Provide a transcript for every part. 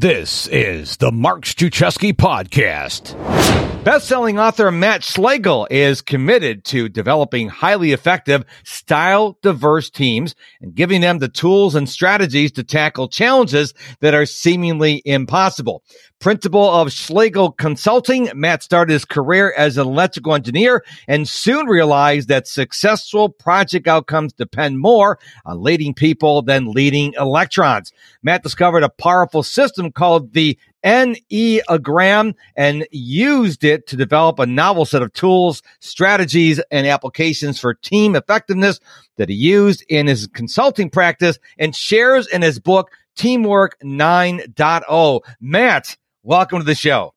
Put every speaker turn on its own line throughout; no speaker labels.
This is the Mark Struczewski Podcast. Best-selling author Matt Schlegel is committed to developing highly effective, style-diverse teams and giving them the tools and strategies to tackle challenges that are seemingly impossible. Principal of Schlegel Consulting, Matt started his career as an electrical engineer and soon realized that successful project outcomes depend more on leading people than leading electrons. Matt discovered a powerful system called the Enneagram and used it to develop a novel set of tools, strategies, and applications for team effectiveness that he used in his consulting practice and shares in his book, Teamwork 9.0. Matt, welcome to the show.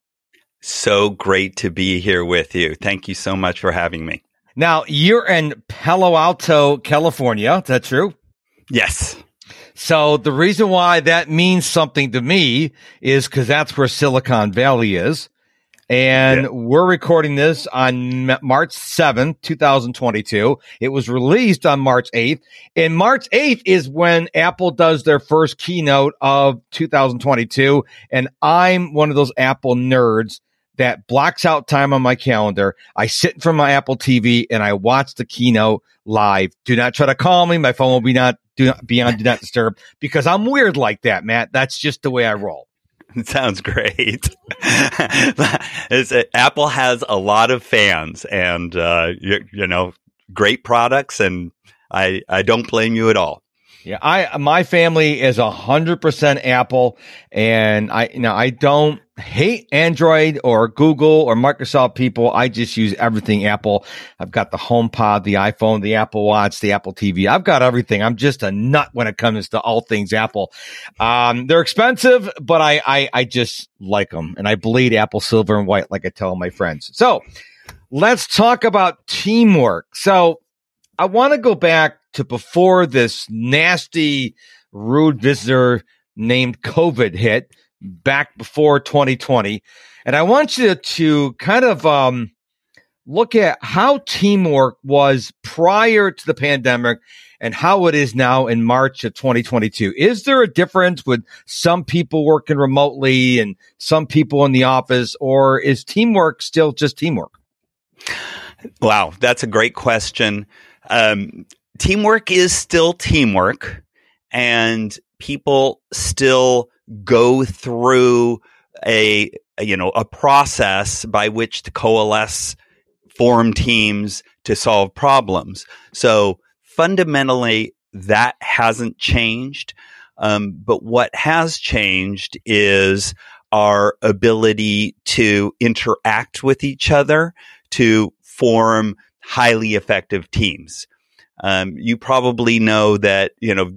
So great to be here with you. Thank you so much for having me.
Now, you're in Palo Alto, California. Is that true?
Yes.
So the reason why that means something to me is because that's where Silicon Valley is. And yeah. we're recording this on March 7th, 2022. It was released on March 8th. And March 8th is when Apple does their first keynote of 2022. And I'm one of those Apple nerds that blocks out time on my calendar. I sit in front of my Apple TV and I watch the keynote live. Do not try to call me. My phone will be not do not be on do not disturb because I'm weird like that, Matt. That's just the way I roll.
It sounds great. Apple has a lot of fans, and uh, you, you know, great products, and I I don't blame you at all.
Yeah, I my family is a hundred percent Apple, and I you know I don't hate Android or Google or Microsoft people. I just use everything Apple. I've got the HomePod, the iPhone, the Apple Watch, the Apple TV. I've got everything. I'm just a nut when it comes to all things Apple. Um, they're expensive, but I, I I just like them, and I bleed Apple silver and white like I tell my friends. So let's talk about teamwork. So I want to go back to before this nasty, rude visitor named COVID hit back before 2020. And I want you to kind of um, look at how teamwork was prior to the pandemic and how it is now in March of 2022. Is there a difference with some people working remotely and some people in the office, or is teamwork still just teamwork?
Wow, that's a great question. Um, teamwork is still teamwork and people still go through a, you know a process by which to coalesce form teams to solve problems so fundamentally that hasn't changed um, but what has changed is our ability to interact with each other to form highly effective teams. Um, you probably know that you know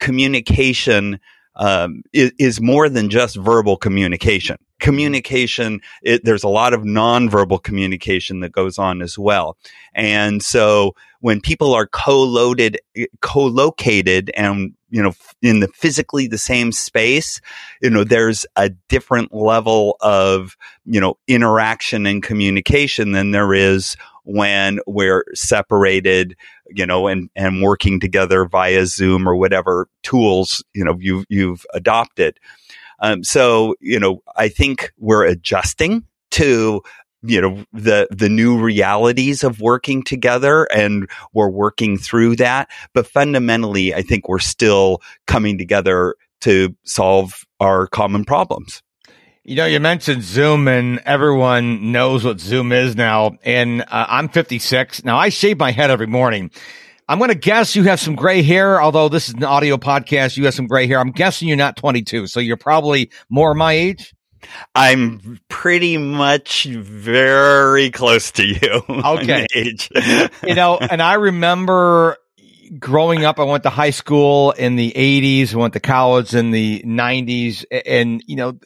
communication um, is, is, more than just verbal communication. Communication, it, there's a lot of nonverbal communication that goes on as well. And so when people are co-loaded, co-located and, you know, in the physically the same space, you know, there's a different level of, you know, interaction and communication than there is when we're separated, you know, and, and working together via Zoom or whatever tools, you know, you've, you've adopted. Um, so, you know, I think we're adjusting to you know the the new realities of working together and we're working through that but fundamentally i think we're still coming together to solve our common problems
you know, you mentioned Zoom, and everyone knows what Zoom is now. And uh, I'm 56. Now, I shave my head every morning. I'm going to guess you have some gray hair, although this is an audio podcast. You have some gray hair. I'm guessing you're not 22, so you're probably more my age.
I'm pretty much very close to you.
Okay. age. you know, and I remember growing up, I went to high school in the 80s, I went to college in the 90s, and, you know,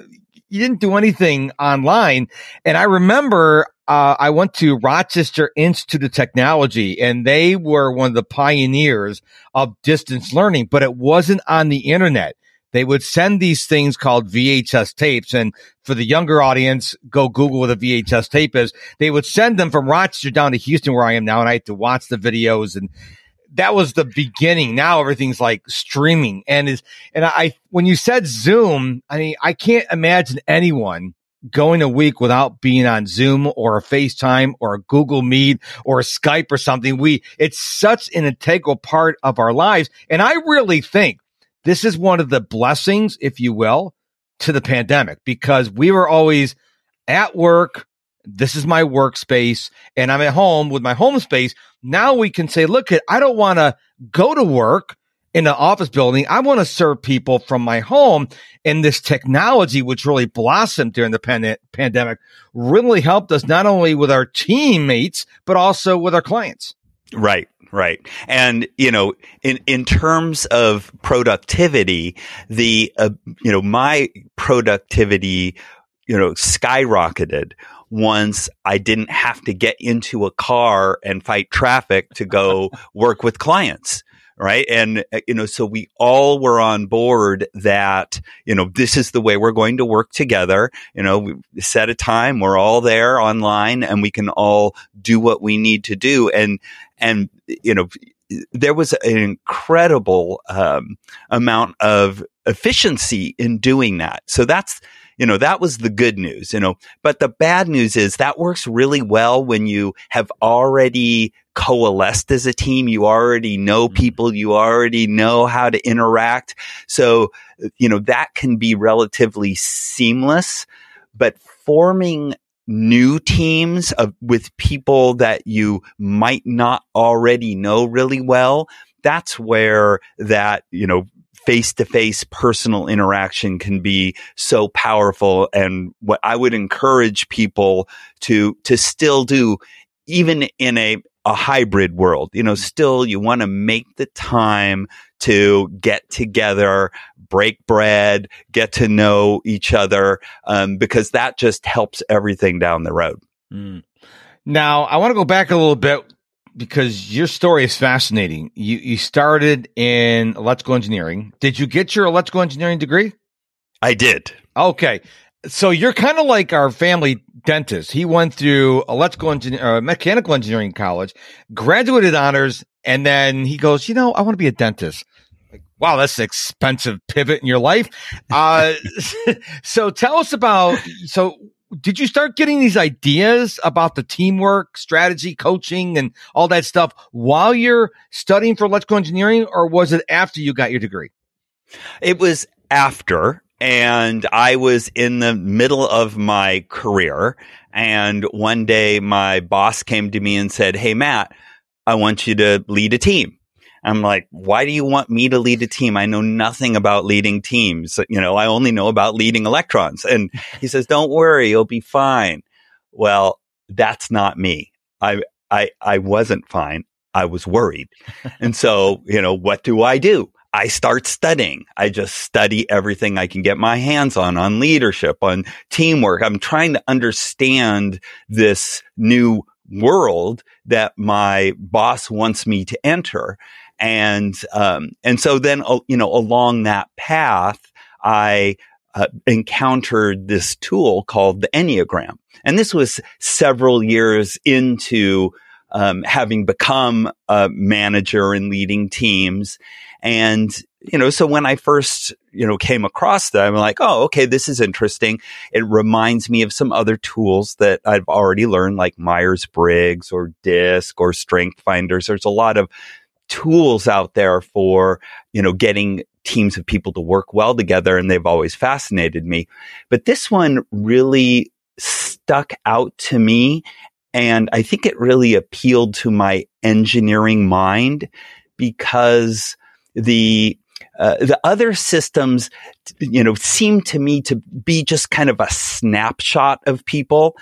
you didn't do anything online. And I remember uh, I went to Rochester Institute of Technology, and they were one of the pioneers of distance learning, but it wasn't on the internet. They would send these things called VHS tapes. And for the younger audience, go Google what a VHS tape is. They would send them from Rochester down to Houston, where I am now, and I had to watch the videos and that was the beginning. Now everything's like streaming and is, and I, when you said Zoom, I mean, I can't imagine anyone going a week without being on Zoom or a FaceTime or a Google Meet or a Skype or something. We, it's such an integral part of our lives. And I really think this is one of the blessings, if you will, to the pandemic because we were always at work. This is my workspace and I'm at home with my home space. Now we can say, look, I don't want to go to work in an office building. I want to serve people from my home. And this technology, which really blossomed during the pan- pandemic, really helped us not only with our teammates, but also with our clients.
Right. Right. And, you know, in, in terms of productivity, the, uh, you know, my productivity, you know, skyrocketed once I didn't have to get into a car and fight traffic to go work with clients right? And, uh, you know, so we all were on board that, you know, this is the way we're going to work together. You know, we set a time, we're all there online and we can all do what we need to do. And, and, you know, there was an incredible um, amount of efficiency in doing that. So that's, you know, that was the good news, you know, but the bad news is that works really well when you have already coalesced as a team. You already know mm-hmm. people. You already know how to interact. So, you know, that can be relatively seamless, but forming new teams of, with people that you might not already know really well, that's where that, you know, face to face personal interaction can be so powerful. And what I would encourage people to, to still do, even in a, a hybrid world, you know, still you want to make the time to get together, break bread, get to know each other, um, because that just helps everything down the road. Mm.
Now, I want to go back a little bit because your story is fascinating. You you started in electrical engineering. Did you get your electrical engineering degree?
I did.
Okay. So you're kind of like our family dentist. He went through electrical engineering, uh, mechanical engineering college, graduated honors, and then he goes, you know, I want to be a dentist. Like, wow, that's an expensive pivot in your life. Uh, so tell us about, so did you start getting these ideas about the teamwork, strategy, coaching, and all that stuff while you're studying for electrical engineering, or was it after you got your degree?
It was after, and I was in the middle of my career. And one day my boss came to me and said, Hey, Matt, I want you to lead a team. I'm like, why do you want me to lead a team? I know nothing about leading teams. You know, I only know about leading electrons. And he says, don't worry, you'll be fine. Well, that's not me. I, I, I wasn't fine. I was worried. and so, you know, what do I do? I start studying. I just study everything I can get my hands on, on leadership, on teamwork. I'm trying to understand this new world that my boss wants me to enter. And, um, and so then, you know, along that path, I, uh, encountered this tool called the Enneagram. And this was several years into, um, having become a manager and leading teams. And, you know, so when I first, you know, came across that, I'm like, oh, okay, this is interesting. It reminds me of some other tools that I've already learned, like Myers Briggs or DISC or Strength Finders. There's a lot of tools out there for, you know, getting teams of people to work well together. And they've always fascinated me. But this one really stuck out to me. And I think it really appealed to my engineering mind because the uh, the other systems, you know, seem to me to be just kind of a snapshot of people.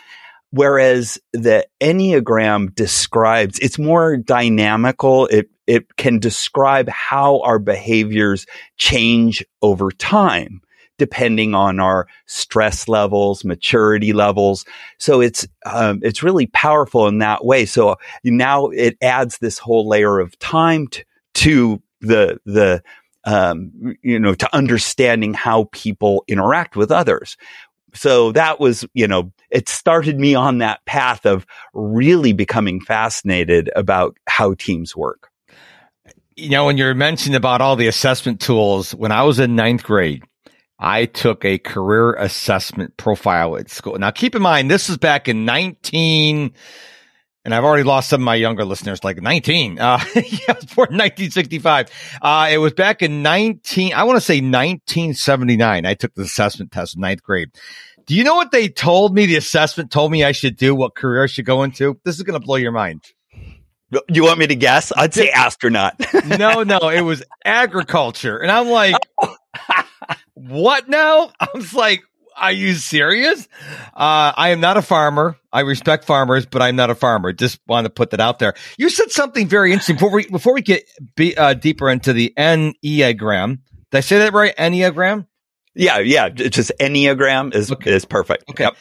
Whereas the Enneagram describes, it's more dynamical. It, it can describe how our behaviors change over time depending on our stress levels, maturity levels. So it's um, it's really powerful in that way. So now it adds this whole layer of time to, to the the um, you know to understanding how people interact with others so that was, you know, it started me on that path of really becoming fascinated about how teams work.
You know, when you're mentioning about all the assessment tools, when I was in ninth grade, I took a career assessment profile at school. Now, keep in mind, this is back in 19, and I've already lost some of my younger listeners, like 19. Uh, yeah, born 1965. Uh, it was back in 19, I want to say 1979. I took the assessment test in ninth grade. Do you know what they told me? The assessment told me I should do, what career I should go into. This is going to blow your mind.
You want me to guess? I'd say astronaut.
no, no, it was agriculture. And I'm like, what now? I was like, are you serious? Uh, I am not a farmer. I respect farmers, but I'm not a farmer. Just want to put that out there. You said something very interesting before we, before we get be, uh, deeper into the Enneagram. Did I say that right? Enneagram?
Yeah, yeah. Just Enneagram is okay. is perfect.
Okay. Yep.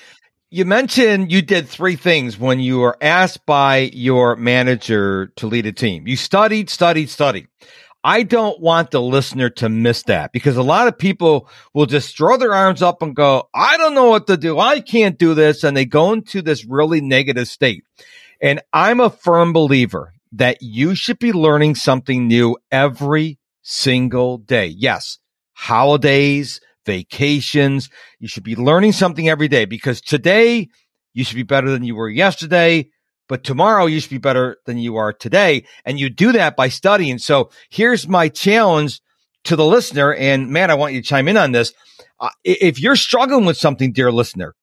You mentioned you did three things when you were asked by your manager to lead a team. You studied, studied, studied. I don't want the listener to miss that because a lot of people will just throw their arms up and go, I don't know what to do. I can't do this. And they go into this really negative state. And I'm a firm believer that you should be learning something new every single day. Yes, holidays, vacations. You should be learning something every day because today you should be better than you were yesterday but tomorrow you should be better than you are today. And you do that by studying. So here's my challenge to the listener. And man, I want you to chime in on this. Uh, if you're struggling with something, dear listener,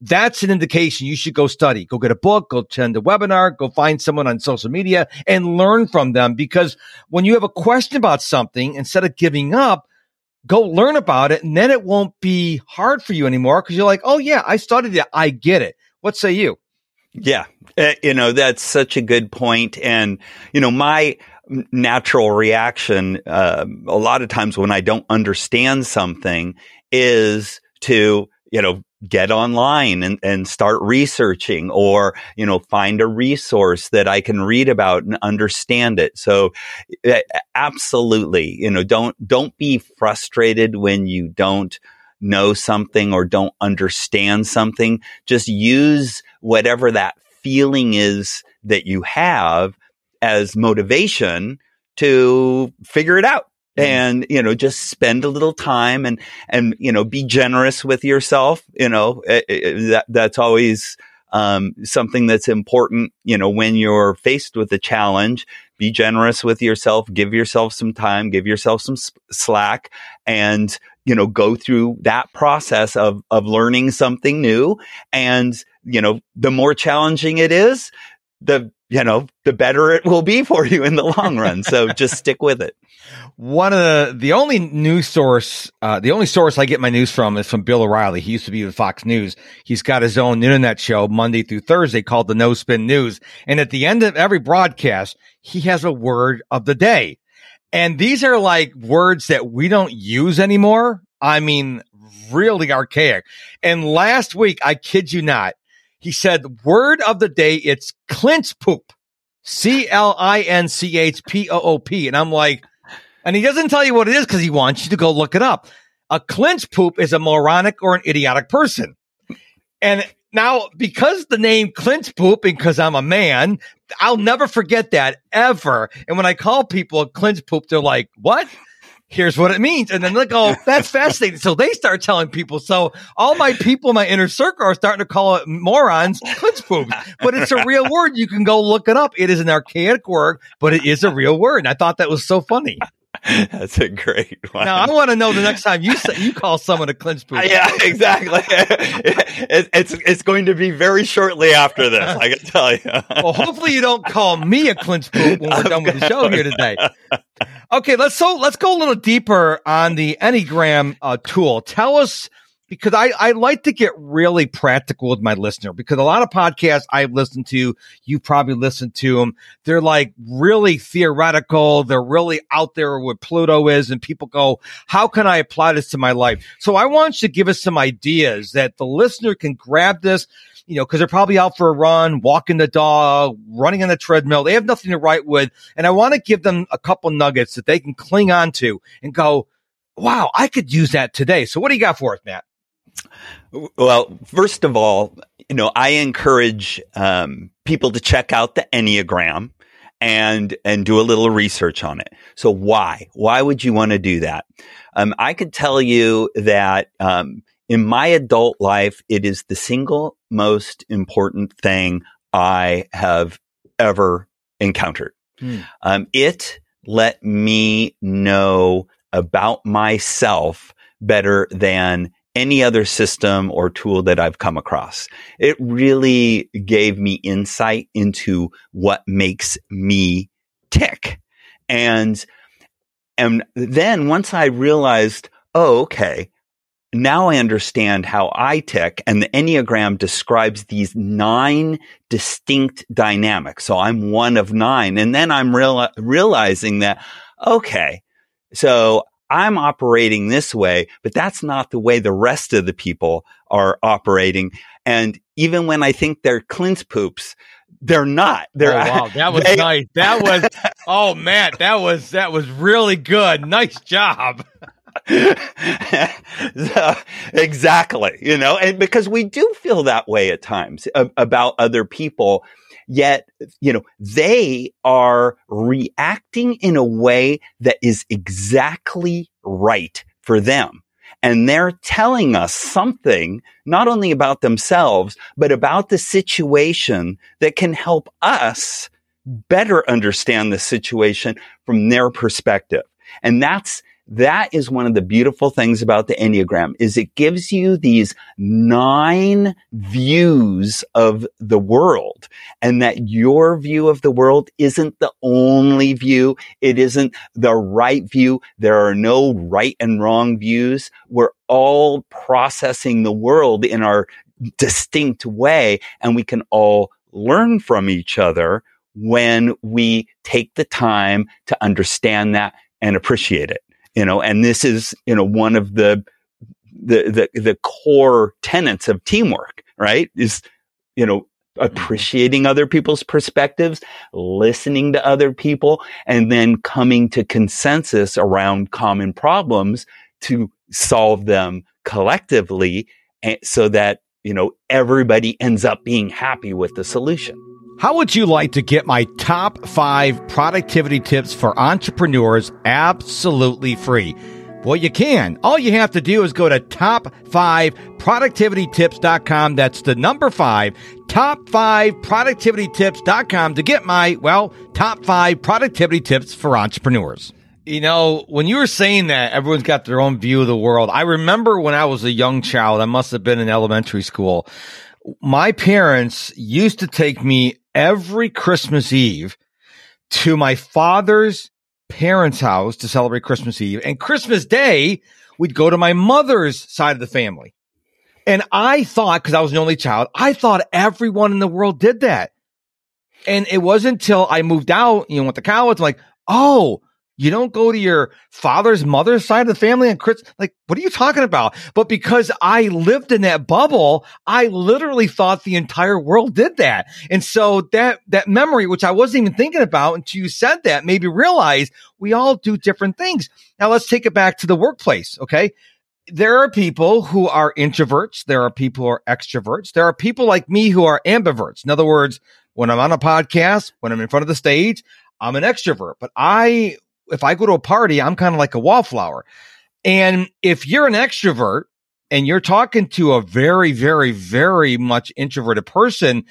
that's an indication you should go study, go get a book, go attend a webinar, go find someone on social media and learn from them. Because when you have a question about something, instead of giving up, go learn about it. And then it won't be hard for you anymore because you're like, Oh yeah, I studied it. I get it. What say you?
Yeah. Uh, you know, that's such a good point. And, you know, my natural reaction, uh, a lot of times when I don't understand something is to, you know, get online and, and start researching or, you know, find a resource that I can read about and understand it. So uh, absolutely, you know, don't, don't be frustrated when you don't know something or don't understand something. Just use whatever that feeling is that you have as motivation to figure it out. And you know just spend a little time and and you know be generous with yourself you know it, it, that that's always um, something that's important you know when you're faced with a challenge be generous with yourself give yourself some time give yourself some slack and you know go through that process of of learning something new. And you know, the more challenging it is, the, you know, the better it will be for you in the long run. So just stick with it.
One of the, the only news source, uh, the only source I get my news from is from Bill O'Reilly. He used to be with Fox News. He's got his own internet show Monday through Thursday called the No Spin News. And at the end of every broadcast, he has a word of the day. And these are like words that we don't use anymore. I mean, really archaic. And last week, I kid you not, he said, word of the day, it's clinch poop. C L I N C H P O O P. And I'm like, and he doesn't tell you what it is because he wants you to go look it up. A clinch poop is a moronic or an idiotic person. And now, because the name clinch poop, because I'm a man, I'll never forget that ever. And when I call people a clinch poop, they're like, what? Here's what it means. And then they go, that's fascinating. So they start telling people. So all my people in my inner circle are starting to call it morons, clinch poops. But it's a real word. You can go look it up. It is an archaic word, but it is a real word. And I thought that was so funny.
That's a great one.
Now I want to know the next time you say, you call someone a clinch poop.
Yeah, exactly. it, it's it's going to be very shortly after this. I can tell you.
well, hopefully you don't call me a clinch poop when we're done with the show here today. Okay, let's so let's go a little deeper on the Enneagram uh, tool. Tell us because I, I like to get really practical with my listener because a lot of podcasts I've listened to, you probably listened to them. They're like really theoretical. They're really out there what Pluto is. And people go, how can I apply this to my life? So I want you to give us some ideas that the listener can grab this, you know, cause they're probably out for a run, walking the dog, running on the treadmill. They have nothing to write with. And I want to give them a couple nuggets that they can cling on to and go, wow, I could use that today. So what do you got for us, Matt?
Well, first of all, you know, I encourage um, people to check out the Enneagram and and do a little research on it. So why? Why would you want to do that? Um, I could tell you that um, in my adult life, it is the single most important thing I have ever encountered. Hmm. Um, it let me know about myself better than any other system or tool that I've come across. It really gave me insight into what makes me tick. And, and then once I realized, oh, okay, now I understand how I tick and the Enneagram describes these nine distinct dynamics. So I'm one of nine. And then I'm real, realizing that, okay, so I'm operating this way, but that's not the way the rest of the people are operating. And even when I think they're clinch poops, they're not. They're, oh,
wow, that was they, nice. That was, oh man, that was, that was really good. Nice job.
exactly. You know, and because we do feel that way at times uh, about other people Yet, you know, they are reacting in a way that is exactly right for them. And they're telling us something, not only about themselves, but about the situation that can help us better understand the situation from their perspective. And that's that is one of the beautiful things about the Enneagram is it gives you these nine views of the world and that your view of the world isn't the only view. It isn't the right view. There are no right and wrong views. We're all processing the world in our distinct way and we can all learn from each other when we take the time to understand that and appreciate it you know, and this is, you know, one of the, the, the, the core tenets of teamwork, right? Is, you know, mm-hmm. appreciating other people's perspectives, listening to other people, and then coming to consensus around common problems to solve them collectively so that, you know, everybody ends up being happy with the solution.
How would you like to get my top five productivity tips for entrepreneurs absolutely free? Well, you can. All you have to do is go to top5productivitytips.com. That's the number five, top5productivitytips.com to get my, well, top five productivity tips for entrepreneurs. You know, when you were saying that, everyone's got their own view of the world. I remember when I was a young child, I must have been in elementary school. My parents used to take me every Christmas Eve to my father's parents' house to celebrate Christmas Eve. And Christmas Day, we'd go to my mother's side of the family. And I thought, because I was the only child, I thought everyone in the world did that. And it wasn't until I moved out, you know, went to college, like, oh, you don't go to your father's mother's side of the family and Chris, like, what are you talking about? But because I lived in that bubble, I literally thought the entire world did that. And so that, that memory, which I wasn't even thinking about until you said that, made me realize we all do different things. Now let's take it back to the workplace. Okay. There are people who are introverts. There are people who are extroverts. There are people like me who are ambiverts. In other words, when I'm on a podcast, when I'm in front of the stage, I'm an extrovert, but I if I go to a party, I'm kind of like a wallflower. And if you're an extrovert and you're talking to a very, very, very much introverted person,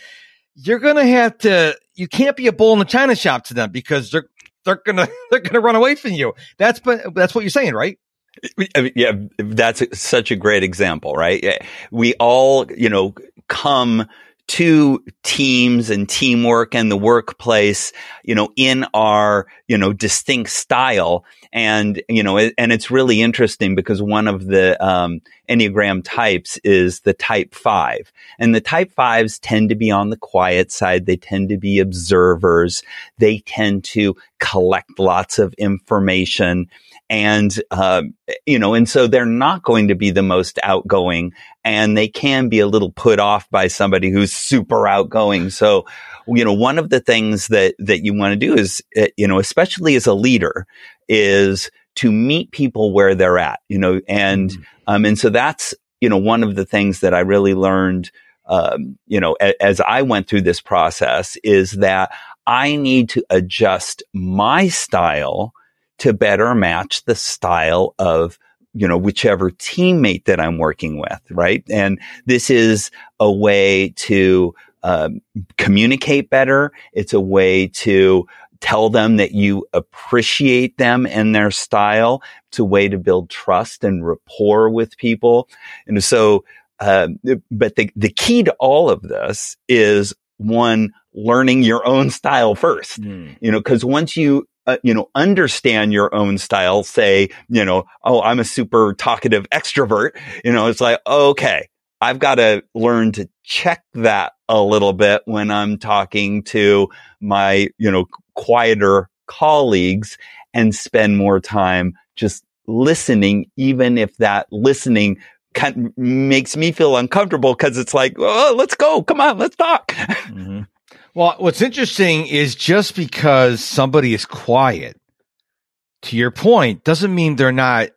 you're going to have to, you can't be a bull in the china shop to them because they're, they're going to, they're going to run away from you. That's, but that's what you're saying, right?
Yeah, that's such a great example, right? We all, you know, come to teams and teamwork and the workplace, you know, in our, you know, distinct style. And, you know, and it's really interesting because one of the, um, Enneagram types is the type five. And the type fives tend to be on the quiet side. They tend to be observers. They tend to collect lots of information and uh, you know, and so they're not going to be the most outgoing, and they can be a little put off by somebody who's super outgoing. So, you know, one of the things that that you want to do is, uh, you know, especially as a leader, is to meet people where they're at. You know, and mm-hmm. um, and so that's you know one of the things that I really learned. Um, you know, a, as I went through this process, is that I need to adjust my style to better match the style of you know, whichever teammate that I'm working with, right? And this is a way to um, communicate better. It's a way to tell them that you appreciate them and their style. It's a way to build trust and rapport with people. And so, uh, but the, the key to all of this is one, learning your own style first, mm. you know, cause once you uh, you know, understand your own style, say, you know, oh, I'm a super talkative extrovert, you know, it's like, okay, I've got to learn to check that a little bit when I'm talking to my, you know, quieter colleagues and spend more time just listening, even if that listening kind makes me feel uncomfortable because it's like, oh, let's go. Come on, let's talk. Mm-hmm.
Well, what's interesting is just because somebody is quiet, to your point, doesn't mean they're not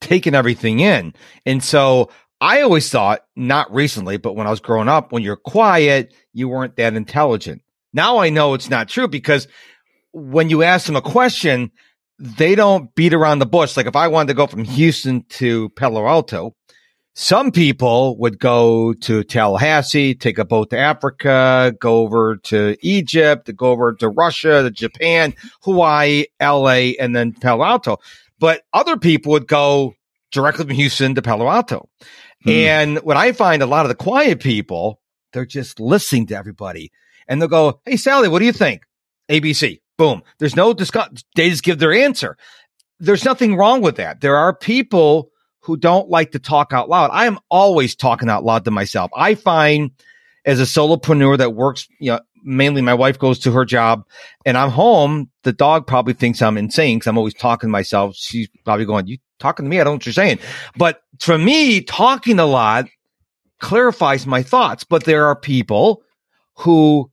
taking everything in. And so I always thought, not recently, but when I was growing up, when you're quiet, you weren't that intelligent. Now I know it's not true because when you ask them a question, they don't beat around the bush. Like if I wanted to go from Houston to Palo Alto, some people would go to Tallahassee, take a boat to Africa, go over to Egypt, go over to Russia, to Japan, Hawaii, LA, and then Palo Alto. But other people would go directly from Houston to Palo Alto. Hmm. And what I find a lot of the quiet people, they're just listening to everybody and they'll go, Hey, Sally, what do you think? ABC. Boom. There's no discussion. They just give their answer. There's nothing wrong with that. There are people who don't like to talk out loud. I am always talking out loud to myself. I find as a solopreneur that works, you know, mainly my wife goes to her job and I'm home. The dog probably thinks I'm insane because I'm always talking to myself. She's probably going, you talking to me? I don't know what you're saying. But for me, talking a lot clarifies my thoughts. But there are people who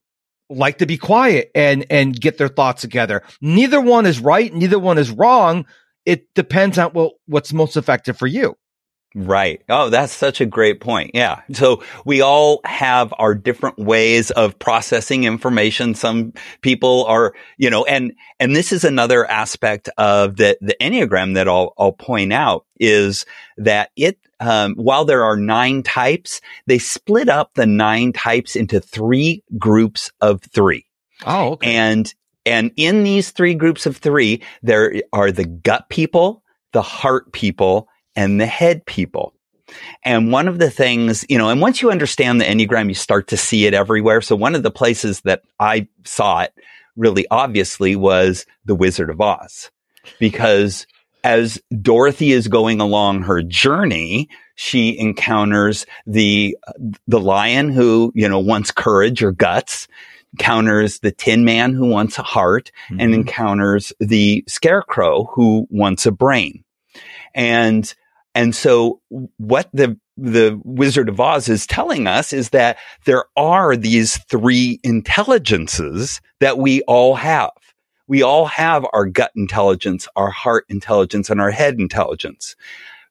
like to be quiet and, and get their thoughts together. Neither one is right. Neither one is wrong it depends on well, what's most effective for you.
Right. Oh, that's such a great point. Yeah. So we all have our different ways of processing information. Some people are, you know, and, and this is another aspect of the, the Enneagram that I'll, I'll point out is that it, um, while there are nine types, they split up the nine types into three groups of three.
Oh,
okay. And and in these three groups of three, there are the gut people, the heart people, and the head people. And one of the things, you know, and once you understand the Enneagram, you start to see it everywhere. So one of the places that I saw it really obviously was the Wizard of Oz because as Dorothy is going along her journey, she encounters the, the lion who, you know, wants courage or guts encounters the Tin Man who wants a heart mm-hmm. and encounters the Scarecrow who wants a brain. And, and so what the, the Wizard of Oz is telling us is that there are these three intelligences that we all have. We all have our gut intelligence, our heart intelligence, and our head intelligence.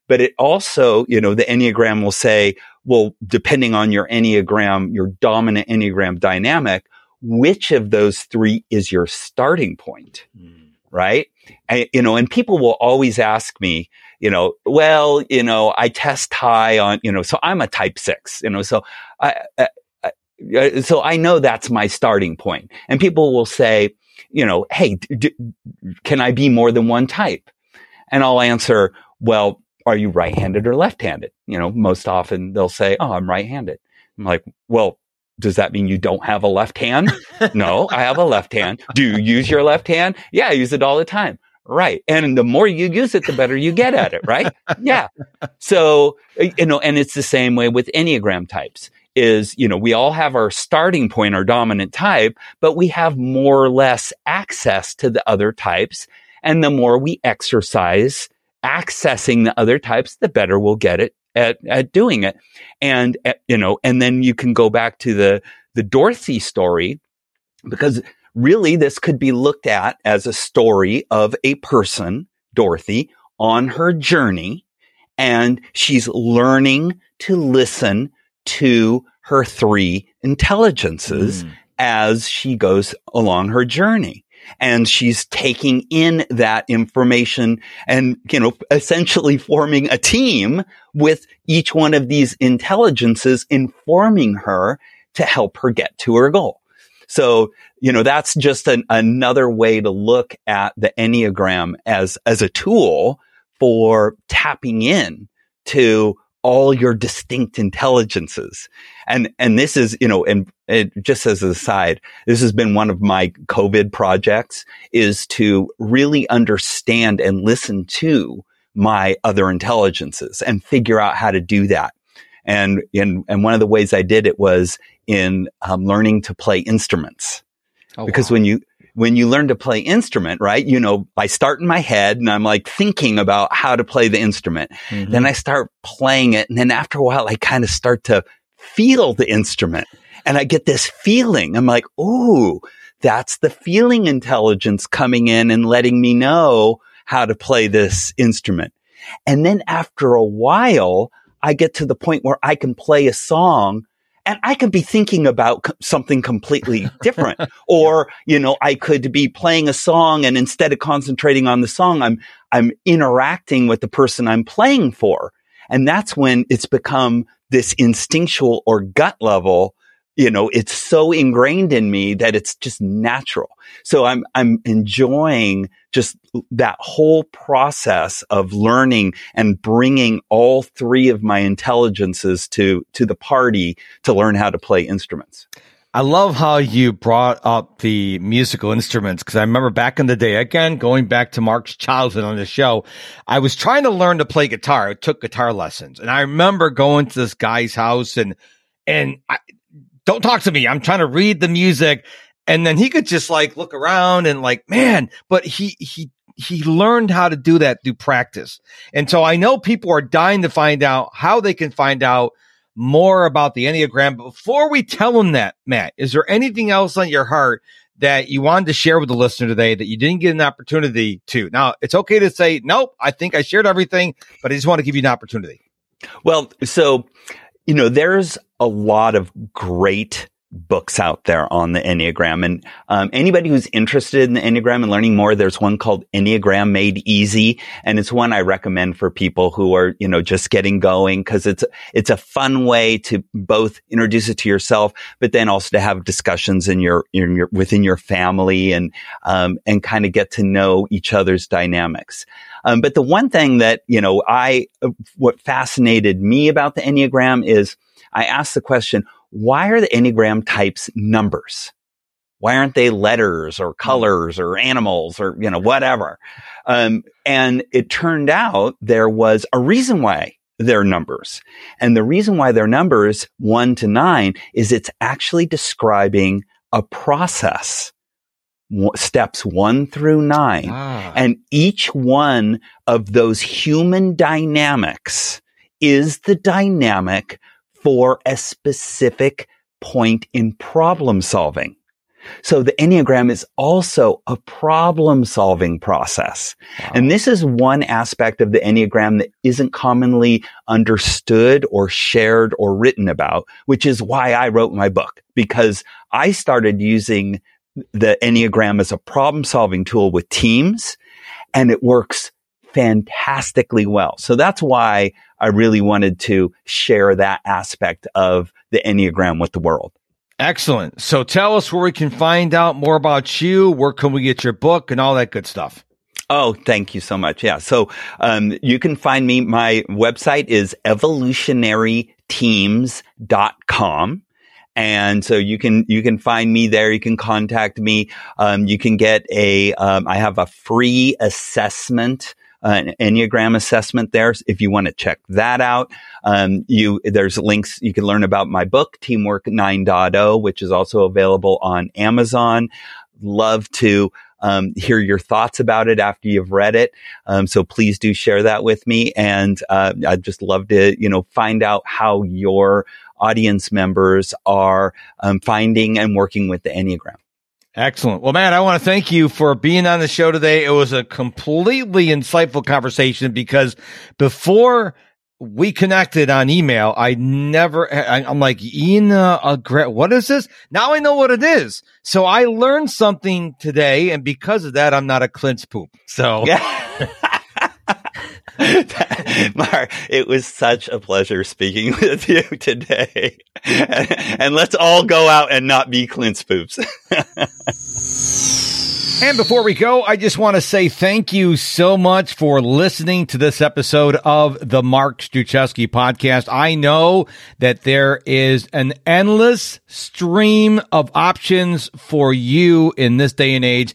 But it also, you know, the Enneagram will say, well, depending on your Enneagram, your dominant Enneagram dynamic, which of those three is your starting point? Mm. Right. I, you know, and people will always ask me, you know, well, you know, I test high on, you know, so I'm a type six, you know, so I, I, I so I know that's my starting point. And people will say, you know, hey, d- can I be more than one type? And I'll answer, well, are you right-handed or left-handed? You know, most often they'll say, oh, I'm right-handed. I'm like, well, does that mean you don't have a left hand? no, I have a left hand. Do you use your left hand? Yeah, I use it all the time. Right. And the more you use it, the better you get at it, right? Yeah. So, you know, and it's the same way with Enneagram types is, you know, we all have our starting point, our dominant type, but we have more or less access to the other types. And the more we exercise accessing the other types, the better we'll get it at, at doing it. And, uh, you know, and then you can go back to the, the Dorothy story because really this could be looked at as a story of a person, Dorothy, on her journey. And she's learning to listen to her three intelligences mm. as she goes along her journey and she's taking in that information and, you know, essentially forming a team with each one of these intelligences informing her to help her get to her goal. So, you know, that's just an, another way to look at the Enneagram as, as a tool for tapping in to all your distinct intelligences. And, and this is, you know, and it, just as an aside, this has been one of my COVID projects is to really understand and listen to my other intelligences and figure out how to do that. And, and, and one of the ways I did it was in um, learning to play instruments. Oh, because wow. when you, when you learn to play instrument, right? You know, I start in my head and I'm like thinking about how to play the instrument. Mm-hmm. Then I start playing it. And then after a while, I kind of start to feel the instrument and I get this feeling. I'm like, Ooh, that's the feeling intelligence coming in and letting me know how to play this instrument. And then after a while, I get to the point where I can play a song and I could be thinking about something completely different. or, you know, I could be playing a song and instead of concentrating on the song, I'm, I'm interacting with the person I'm playing for. And that's when it's become this instinctual or gut level you know, it's so ingrained in me that it's just natural. So I'm, I'm enjoying just that whole process of learning and bringing all three of my intelligences to, to the party to learn how to play instruments.
I love how you brought up the musical instruments because I remember back in the day, again, going back to Mark's childhood on the show, I was trying to learn to play guitar. I took guitar lessons and I remember going to this guy's house and, and I, don't talk to me. I'm trying to read the music. And then he could just like look around and like, man, but he, he, he learned how to do that through practice. And so I know people are dying to find out how they can find out more about the Enneagram. But before we tell them that, Matt, is there anything else on your heart that you wanted to share with the listener today that you didn't get an opportunity to? Now, it's okay to say, nope, I think I shared everything, but I just want to give you an opportunity.
Well, so you know, there's a lot of great books out there on the Enneagram. And um, anybody who's interested in the Enneagram and learning more, there's one called Enneagram Made Easy, and it's one I recommend for people who are you know just getting going because it's it's a fun way to both introduce it to yourself, but then also to have discussions in your, in your within your family and um, and kind of get to know each other's dynamics. Um, but the one thing that you know I what fascinated me about the Enneagram is I asked the question why are the Enneagram types numbers? Why aren't they letters or colors or animals or, you know, whatever? Um, and it turned out there was a reason why they're numbers. And the reason why they're numbers one to nine is it's actually describing a process steps one through nine. Ah. And each one of those human dynamics is the dynamic for a specific point in problem solving. So the Enneagram is also a problem solving process. Wow. And this is one aspect of the Enneagram that isn't commonly understood or shared or written about, which is why I wrote my book because I started using the Enneagram as a problem solving tool with teams and it works fantastically well. So that's why I really wanted to share that aspect of the Enneagram with the world.
Excellent. So tell us where we can find out more about you. Where can we get your book and all that good stuff?
Oh, thank you so much. Yeah. So, um, you can find me. My website is evolutionaryteams.com. And so you can, you can find me there. You can contact me. Um, you can get a, um, I have a free assessment an Enneagram assessment there. If you want to check that out, um, you there's links you can learn about my book Teamwork 9.0, which is also available on Amazon. Love to um, hear your thoughts about it after you've read it. Um, so please do share that with me, and uh, I'd just love to you know find out how your audience members are um, finding and working with the Enneagram.
Excellent. Well, Matt, I want to thank you for being on the show today. It was a completely insightful conversation because before we connected on email, I never, I, am like, Ina, Agre- what is this? Now I know what it is. So I learned something today. And because of that, I'm not a clinch poop. So.
Mark, it was such a pleasure speaking with you today. and let's all go out and not be clinch poops.
And before we go, I just want to say thank you so much for listening to this episode of the Mark Struczewski podcast. I know that there is an endless stream of options for you in this day and age